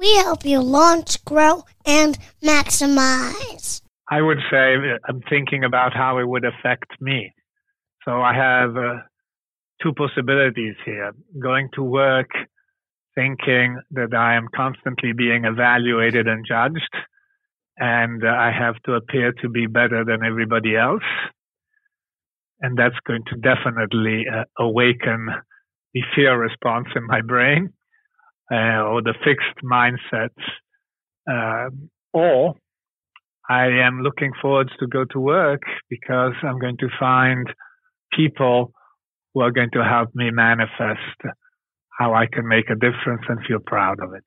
We help you launch, grow, and maximize. I would say I'm thinking about how it would affect me. So I have uh, two possibilities here going to work thinking that I am constantly being evaluated and judged, and uh, I have to appear to be better than everybody else. And that's going to definitely uh, awaken the fear response in my brain uh, or the fixed mindsets. Uh, or I am looking forward to go to work because I'm going to find people who are going to help me manifest how I can make a difference and feel proud of it.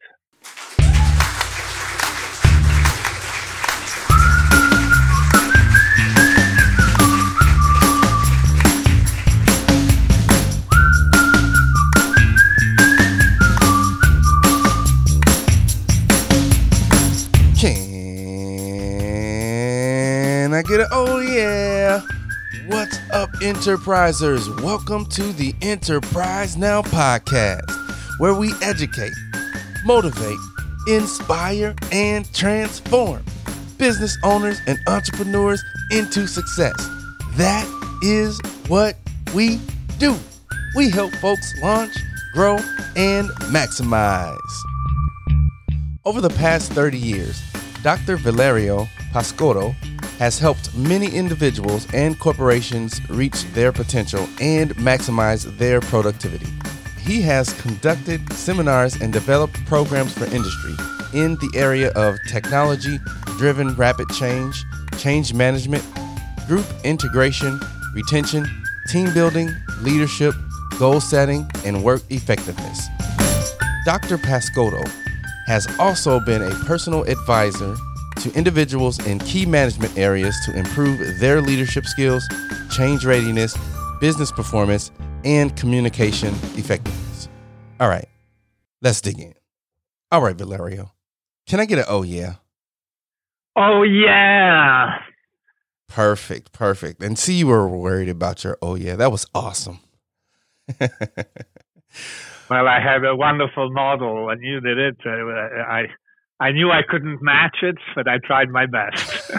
Can I get a oh yeah? What's up, enterprisers? Welcome to the Enterprise Now podcast, where we educate, motivate, inspire, and transform business owners and entrepreneurs into success. That is what we do. We help folks launch, grow, and maximize. Over the past 30 years, Dr. Valerio Pascotto has helped many individuals and corporations reach their potential and maximize their productivity. He has conducted seminars and developed programs for industry in the area of technology driven rapid change, change management, group integration, retention, team building, leadership, goal setting, and work effectiveness. Dr. Pascotto has also been a personal advisor to individuals in key management areas to improve their leadership skills, change readiness, business performance, and communication effectiveness. All right, let's dig in. All right, Valerio, can I get an oh yeah? Oh, yeah. Perfect, perfect. And see, you were worried about your oh yeah. That was awesome. Well, I have a wonderful model and you did it. Uh, I, I knew I couldn't match it, but I tried my best.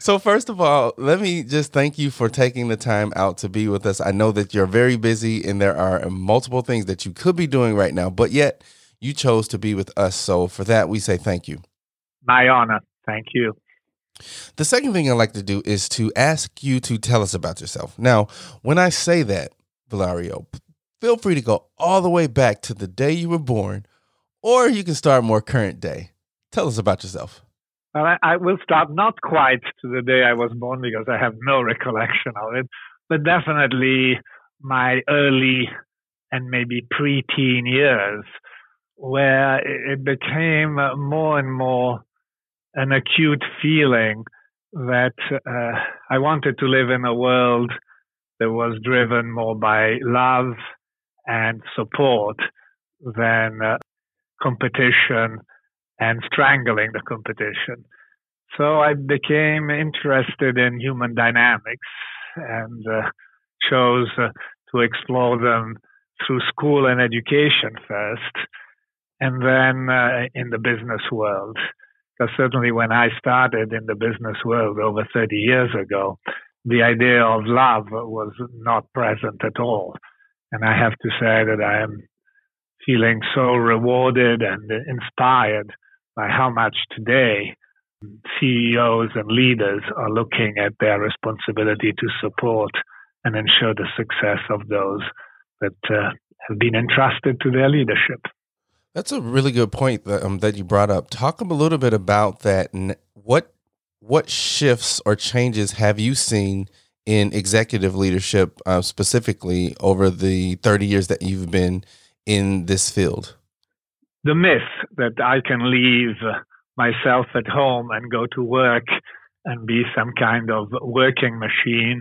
so, first of all, let me just thank you for taking the time out to be with us. I know that you're very busy and there are multiple things that you could be doing right now, but yet you chose to be with us. So, for that, we say thank you. my honor. Thank you. The second thing I'd like to do is to ask you to tell us about yourself. Now, when I say that, Valerio, feel free to go all the way back to the day you were born, or you can start more current day. Tell us about yourself. Well, I, will start not quite to the day I was born because I have no recollection of it, but definitely my early and maybe preteen years, where it became more and more an acute feeling that uh, I wanted to live in a world that was driven more by love and support than uh, competition and strangling the competition. So I became interested in human dynamics and uh, chose uh, to explore them through school and education first, and then uh, in the business world. Because certainly when I started in the business world over 30 years ago, the idea of love was not present at all. And I have to say that I am feeling so rewarded and inspired by how much today CEOs and leaders are looking at their responsibility to support and ensure the success of those that uh, have been entrusted to their leadership. That's a really good point that, um, that you brought up. Talk a little bit about that. And what what shifts or changes have you seen in executive leadership, uh, specifically over the thirty years that you've been in this field? the myth that I can leave myself at home and go to work and be some kind of working machine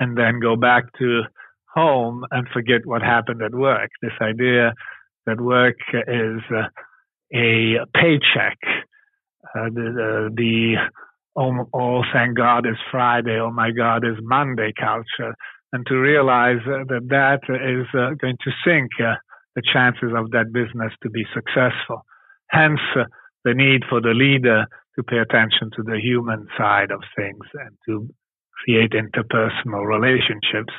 and then go back to home and forget what happened at work. This idea that work is a paycheck, uh, the, the oh, oh, thank God it's Friday, oh my God it's Monday culture, and to realize that that is uh, going to sink uh, the chances of that business to be successful. Hence, uh, the need for the leader to pay attention to the human side of things and to create interpersonal relationships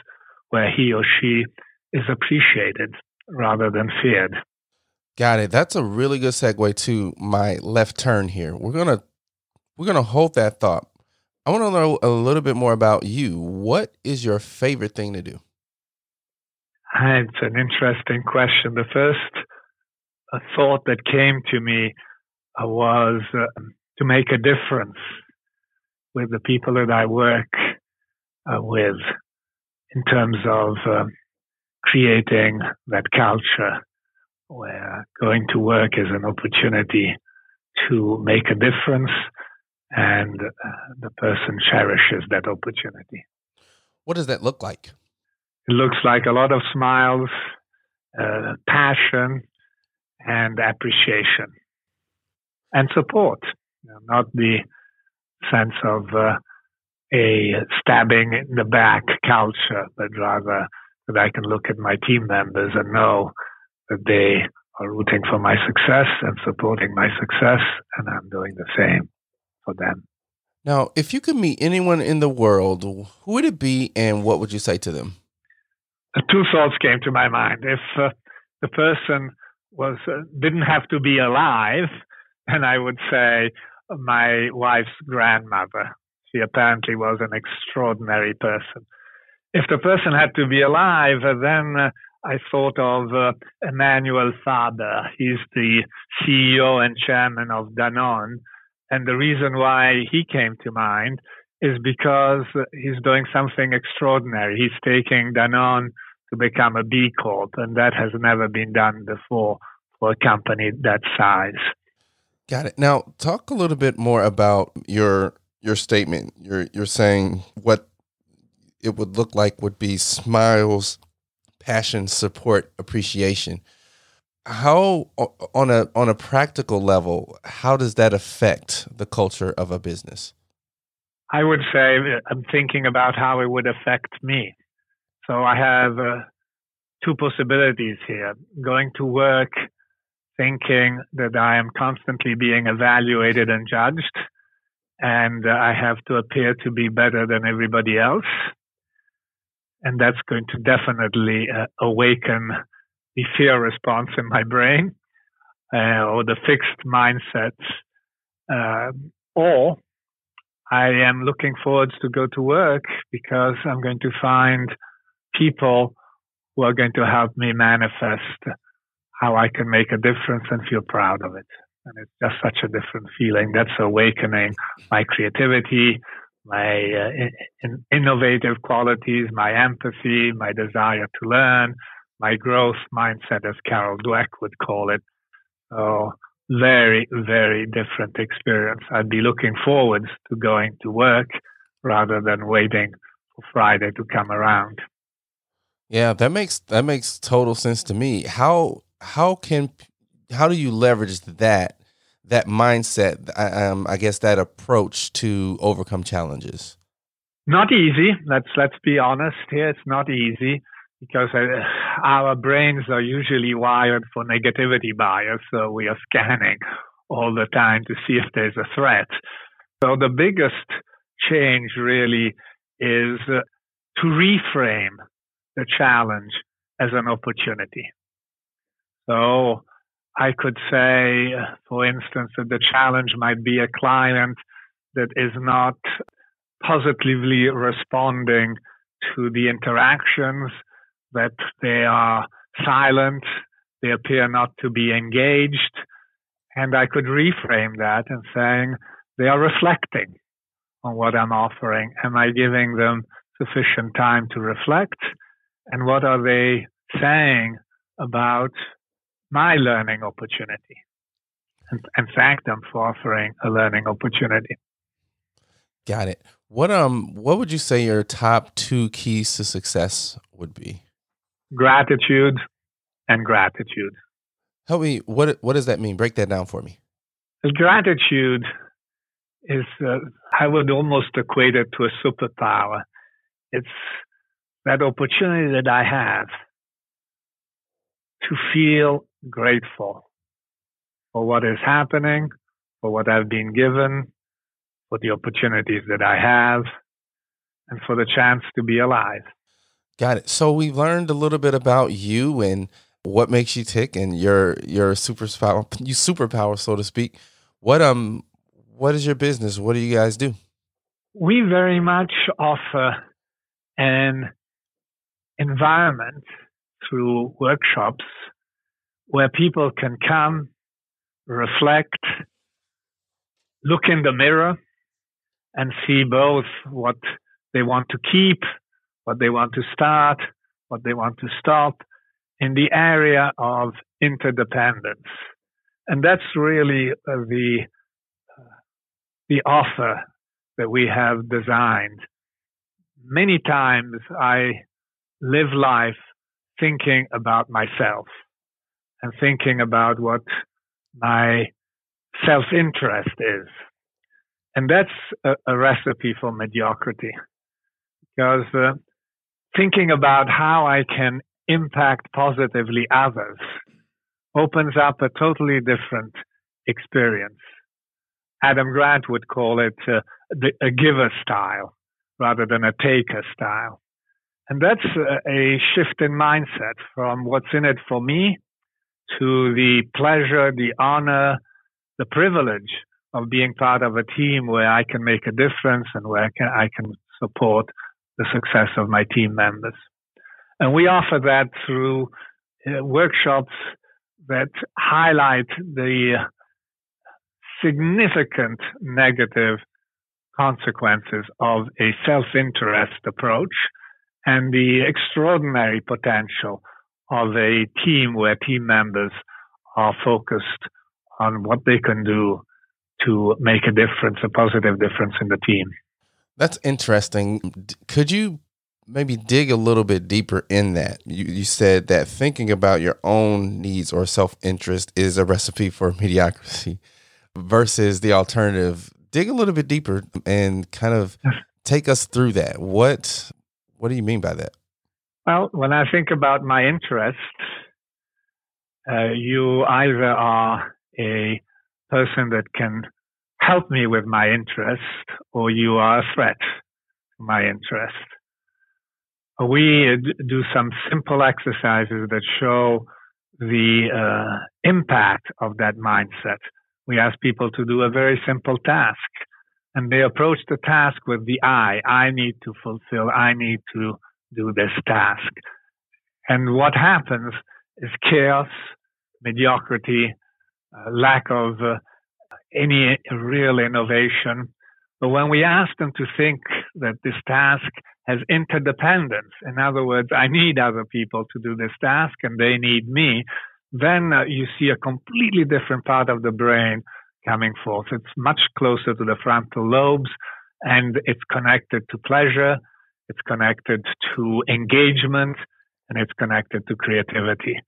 where he or she is appreciated rather than feared. Got it. That's a really good segue to my left turn here. We're gonna we're gonna hold that thought. I want to know a little bit more about you. What is your favorite thing to do? It's an interesting question. The first uh, thought that came to me uh, was uh, to make a difference with the people that I work uh, with in terms of uh, creating that culture where going to work is an opportunity to make a difference and uh, the person cherishes that opportunity. What does that look like? It looks like a lot of smiles, uh, passion, and appreciation and support. Not the sense of uh, a stabbing in the back culture, but rather that I can look at my team members and know that they are rooting for my success and supporting my success, and I'm doing the same for them. Now, if you could meet anyone in the world, who would it be and what would you say to them? Two thoughts came to my mind. If uh, the person was uh, didn't have to be alive, then I would say my wife's grandmother. She apparently was an extraordinary person. If the person had to be alive, then uh, I thought of uh, Emmanuel Faber. He's the CEO and chairman of Danone. And the reason why he came to mind is because he's doing something extraordinary. He's taking Danone to become a B Corp, and that has never been done before for a company that size. Got it. Now, talk a little bit more about your your statement. You're you're saying what it would look like would be smiles, passion, support, appreciation. How on a on a practical level, how does that affect the culture of a business? I would say I'm thinking about how it would affect me. So I have uh, two possibilities here: going to work thinking that I am constantly being evaluated and judged, and uh, I have to appear to be better than everybody else. And that's going to definitely uh, awaken the fear response in my brain uh, or the fixed mindsets. Uh, or I am looking forward to go to work because I'm going to find people who are going to help me manifest how I can make a difference and feel proud of it. And it's just such a different feeling. That's awakening my creativity, my uh, in, innovative qualities, my empathy, my desire to learn, my growth mindset, as Carol Dweck would call it. So very, very different experience. I'd be looking forward to going to work rather than waiting for Friday to come around. Yeah, that makes that makes total sense to me. How how can how do you leverage that that mindset um, i guess that approach to overcome challenges not easy let's let's be honest here it's not easy because uh, our brains are usually wired for negativity bias so we are scanning all the time to see if there's a threat. So the biggest change really is to reframe the challenge as an opportunity. So I could say, for instance, that the challenge might be a client that is not positively responding to the interactions, that they are silent, they appear not to be engaged. And I could reframe that and saying they are reflecting on what I'm offering. Am I giving them sufficient time to reflect? And what are they saying about my learning opportunity and, and thank them for offering a learning opportunity. Got it. What um what would you say your top two keys to success would be? Gratitude and gratitude. Help me. What what does that mean? Break that down for me. Gratitude is uh, I would almost equate it to a superpower. It's that opportunity that I have to feel grateful for what is happening, for what I've been given, for the opportunities that I have, and for the chance to be alive. Got it. So we've learned a little bit about you and what makes you tick and your your superpower you superpower so to speak. What um what is your business? What do you guys do? We very much offer an environment through workshops where people can come, reflect, look in the mirror, and see both what they want to keep, what they want to start, what they want to stop in the area of interdependence. And that's really uh, the, uh, the offer that we have designed. Many times I live life thinking about myself and thinking about what my self interest is. And that's a, a, recipe for mediocrity because uh, thinking about how I can impact positively others opens up a totally different experience. Adam Grant would call it uh, a giver style rather than a taker style. And that's a, a shift in mindset from what's in it for me to the pleasure, the honor, the privilege of being part of a team where I can make a difference and where I can, I can support the success of my team members. And we offer that through uh, workshops that highlight the significant negative consequences of a self-interest approach and the extraordinary potential of a team where team members are focused on what they can do to make a difference, a positive difference in the team. That's interesting. Could you maybe dig a little bit deeper in that? You, you said that thinking about your own needs or self interest is a recipe for mediocrity versus the alternative. Dig a little bit deeper and kind of take us through that. What what do you mean by that? Well, when I think about my interests, uh, you either are a person that can help me with my interest or you are a threat to my interest. We do some simple exercises that show the uh, impact of that mindset. We ask people to do a very simple task and they approach the task with the I. I need to fulfill, I need to do this task. And what happens is chaos, mediocrity, uh, lack of uh, any real innovation. But when we ask them to think that this task has interdependence, in other words, I need other people to do this task and they need me, then uh, you see a completely different part of the brain coming forth. It's much closer to the frontal lobes and it's connected to pleasure, it's connected to engagement, and it's connected to creativity.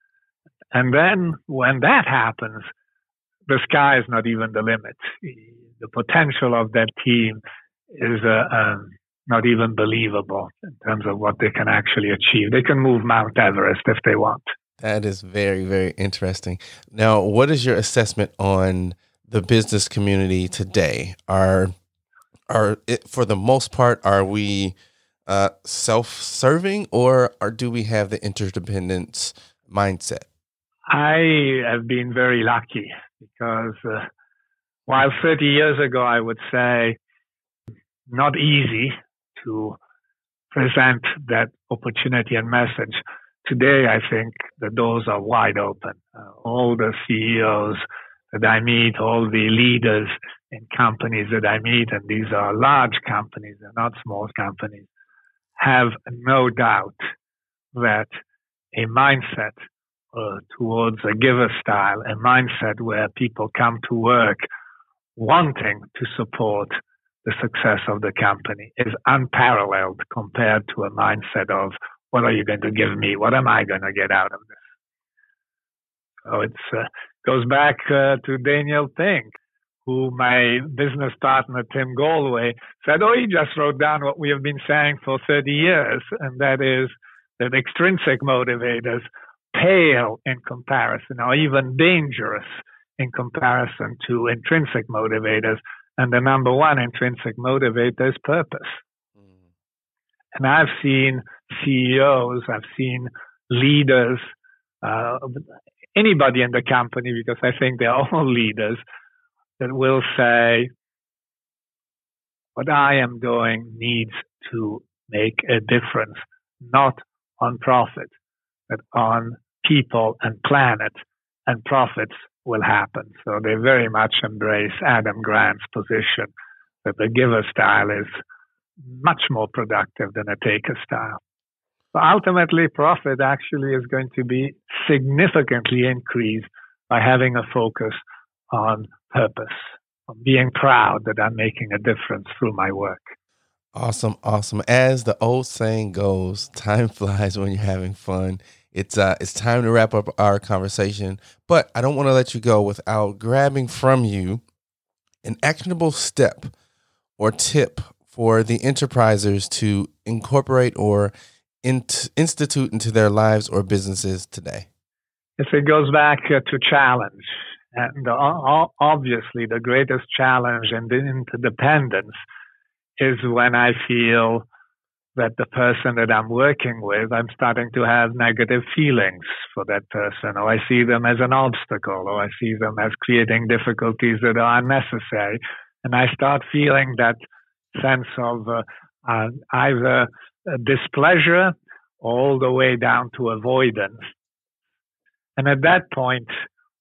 And then when that happens, the sky is not even the limit. The potential of that team is uh, um, not even believable in terms of what they can actually achieve. They can move Mount Everest if they want. That is very, very interesting. Now, what is your assessment on the business community today? Are are it, for the most part are we uh, self-serving or, or do we have the interdependence mindset? I have been very lucky because uh, while 30 years ago I would say not easy to present that opportunity and message, today I think the doors are wide open. Uh, all the CEOs that I meet, all the leaders in companies that I meet, and these are large companies, they're not small companies, have no doubt that a mindset uh, towards a giver style, a mindset where people come to work wanting to support the success of the company is unparalleled compared to a mindset of what are you going to give me? What am I going to get out of this? So it uh, goes back uh, to Daniel Pink, who my business partner Tim Gallwey said, "Oh, he just wrote down what we have been saying for 30 years, and that is that extrinsic motivators pale in comparison, or even dangerous in comparison to intrinsic motivators." And the number one intrinsic motivator is purpose. Mm. And I've seen CEOs, I've seen leaders, uh, anybody in the company, because I think they're all leaders, that will say, what I am doing needs to make a difference, not on profit, but on people and planet, and profits will happen. So they very much embrace Adam Grant's position that the giver style is much more productive than a taker style. But ultimately, profit actually is going to be significantly increased by having a focus on purpose, on being proud that I'm making a difference through my work. Awesome, awesome. As the old saying goes, time flies when you're having fun. It's uh it's time to wrap up our conversation, but I don't want to let you go without grabbing from you an actionable step or tip for the enterprisers to incorporate or institute into their lives or businesses today? If it goes back uh, to challenge, and uh, obviously the greatest challenge in the interdependence is when I feel that the person that I'm working with, I'm starting to have negative feelings for that person, or I see them as an obstacle, or I see them as creating difficulties that are unnecessary. And I start feeling that sense of uh, uh, either displeasure all the way down to avoidance. And at that point,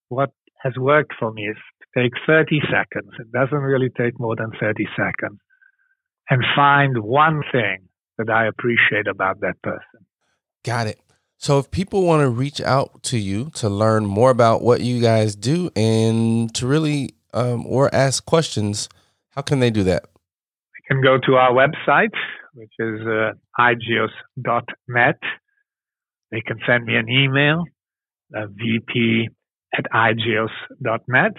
what has worked for me is to take 30 seconds. It doesn't really take more than 30 seconds and find one thing that I appreciate about that person. Got it. So if people want to reach out to you to learn more about what you guys do and to really um, or ask questions, how can they do that? They can go to our website, which is uh, igeos.net. They can send me an email, uh, vp at igeos.net,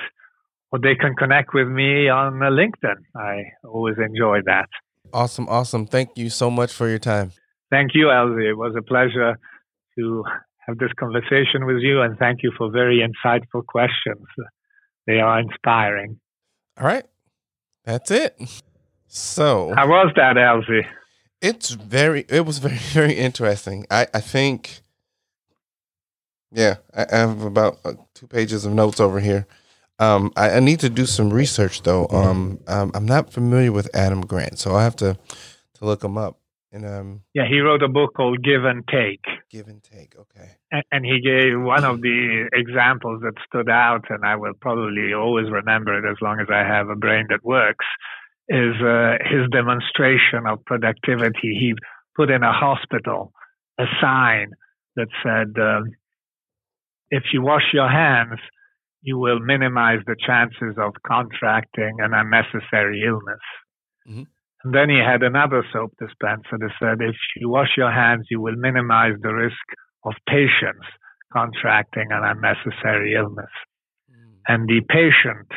or they can connect with me on uh, LinkedIn. I always enjoy that. Awesome, awesome. Thank you so much for your time. Thank you, Elsie. It was a pleasure to have this conversation with you, and thank you for very insightful questions. They are inspiring. All right. That's it. So, how was that, Elsie? It's very. It was very very interesting. I I think. Yeah, I have about uh, two pages of notes over here. Um, I, I, need to do some research though. Um, um, I'm not familiar with Adam Grant, so I have to to look him up. And um, yeah, he wrote a book called Give and Take. Give and Take, okay. And, and he gave one of the examples that stood out, and I will probably always remember it as long as I have a brain that works is uh, his demonstration of productivity. He put in a hospital a sign that said, uh, if you wash your hands, you will minimize the chances of contracting an unnecessary illness. Mm-hmm. And then he had another soap dispenser that said, if you wash your hands, you will minimize the risk of patients contracting an unnecessary illness. Mm. And the patient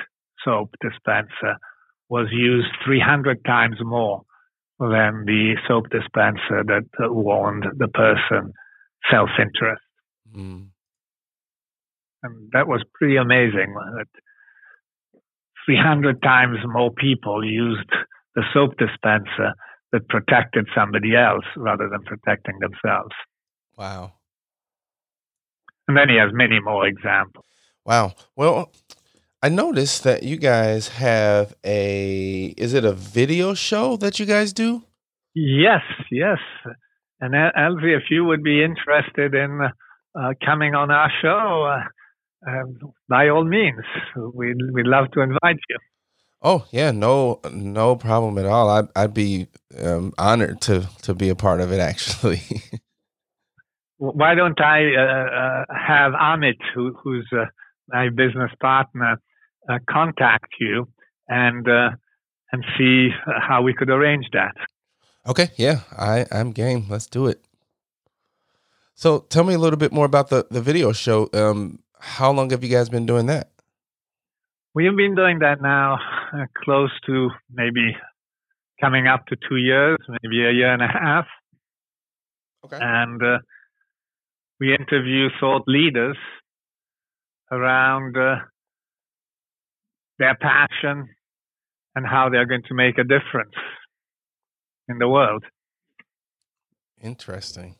soap dispenser was used 300 times more than the soap dispenser that warned the person self interest. Mm. And that was pretty amazing that 300 times more people used the soap dispenser that protected somebody else rather than protecting themselves. Wow. And then he has many more examples. Wow. Well, I noticed that you guys have a is it a video show that you guys do? Yes, yes. And Elsie, if you would be interested in uh, coming on our show, uh, um, by all means, we'd we'd love to invite you. Oh yeah, no, no problem at all. I'd I'd be um, honored to to be a part of it. Actually. why don't I uh, uh, have Amit, who, who's uh, my business partner, uh, contact you and uh, and see how we could arrange that. Okay, yeah, I I'm game. Let's do it. So tell me a little bit more about the the video show. Um, how long have you guys been doing that? We have been doing that now, uh, close to maybe coming up to two years, maybe a year and a half. Okay. And uh, we interview thought leaders around uh, their passion and how they're going to make a difference in the world. Interesting.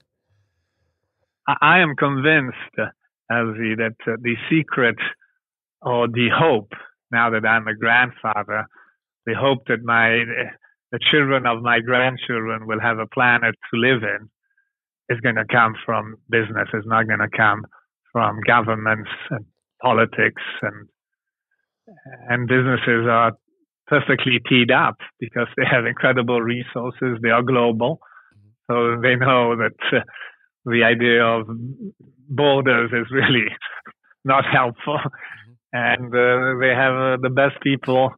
I, I am convinced, uh, Elsie, that uh, the secret or the hope, now that I'm a grandfather, the hope that my the children of my grandchildren will have a planet to live in is going to come from business. It's not going to come from governments and politics and and businesses are perfectly teed up because they have incredible resources. They are global, so they know that uh, the idea of borders is really not helpful, and uh, they have uh, the best people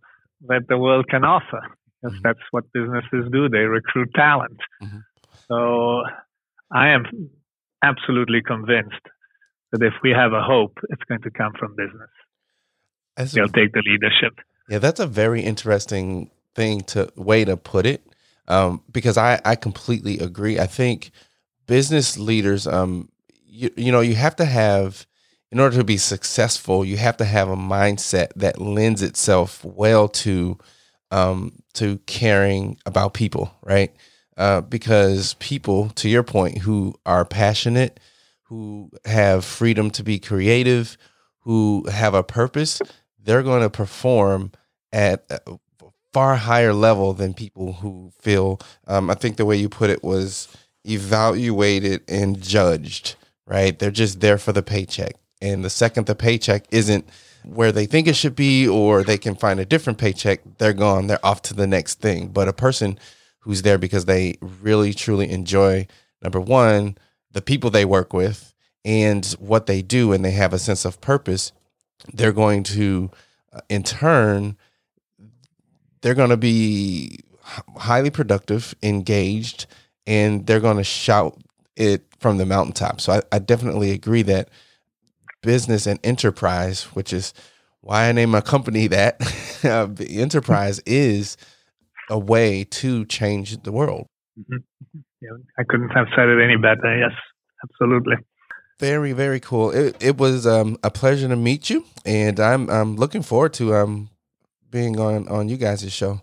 that the world can offer. Because mm-hmm. that's what businesses do; they recruit talent. Mm-hmm. So, I am absolutely convinced that if we have a hope, it's going to come from business. As They'll a, take the leadership. Yeah, that's a very interesting thing to way to put it. Um, because I, I completely agree. I think business leaders, um, you, you know, you have to have, in order to be successful, you have to have a mindset that lends itself well to, um, to caring about people, right? Uh, because people, to your point, who are passionate, who have freedom to be creative, who have a purpose, they're going to perform at a far higher level than people who feel. Um, I think the way you put it was evaluated and judged. Right? They're just there for the paycheck, and the second the paycheck isn't where they think it should be, or they can find a different paycheck, they're gone. They're off to the next thing. But a person who's there because they really truly enjoy number one the people they work with and what they do and they have a sense of purpose they're going to uh, in turn they're going to be highly productive engaged and they're going to shout it from the mountaintop so I, I definitely agree that business and enterprise which is why i name my company that uh, enterprise is a way to change the world mm-hmm. yeah, i couldn't have said it any better yes absolutely very, very cool. It, it was um, a pleasure to meet you, and I'm I'm looking forward to um being on on you guys' show.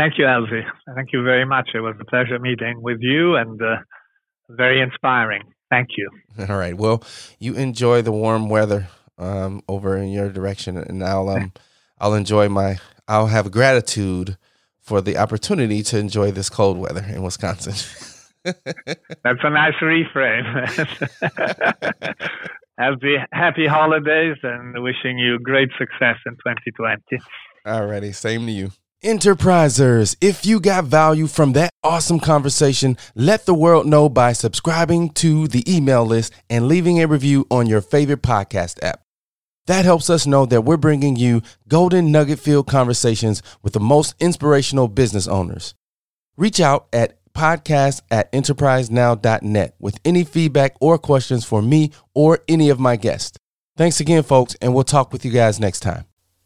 Thank you, Elsie. Thank you very much. It was a pleasure meeting with you, and uh, very inspiring. Thank you. All right. Well, you enjoy the warm weather um, over in your direction, and I'll um I'll enjoy my I'll have gratitude for the opportunity to enjoy this cold weather in Wisconsin. That's a nice reframe. happy happy holidays and wishing you great success in 2020. All righty, same to you. Enterprisers, if you got value from that awesome conversation, let the world know by subscribing to the email list and leaving a review on your favorite podcast app. That helps us know that we're bringing you golden nugget filled conversations with the most inspirational business owners. Reach out at podcast at enterprisenow.net with any feedback or questions for me or any of my guests. Thanks again, folks, and we'll talk with you guys next time.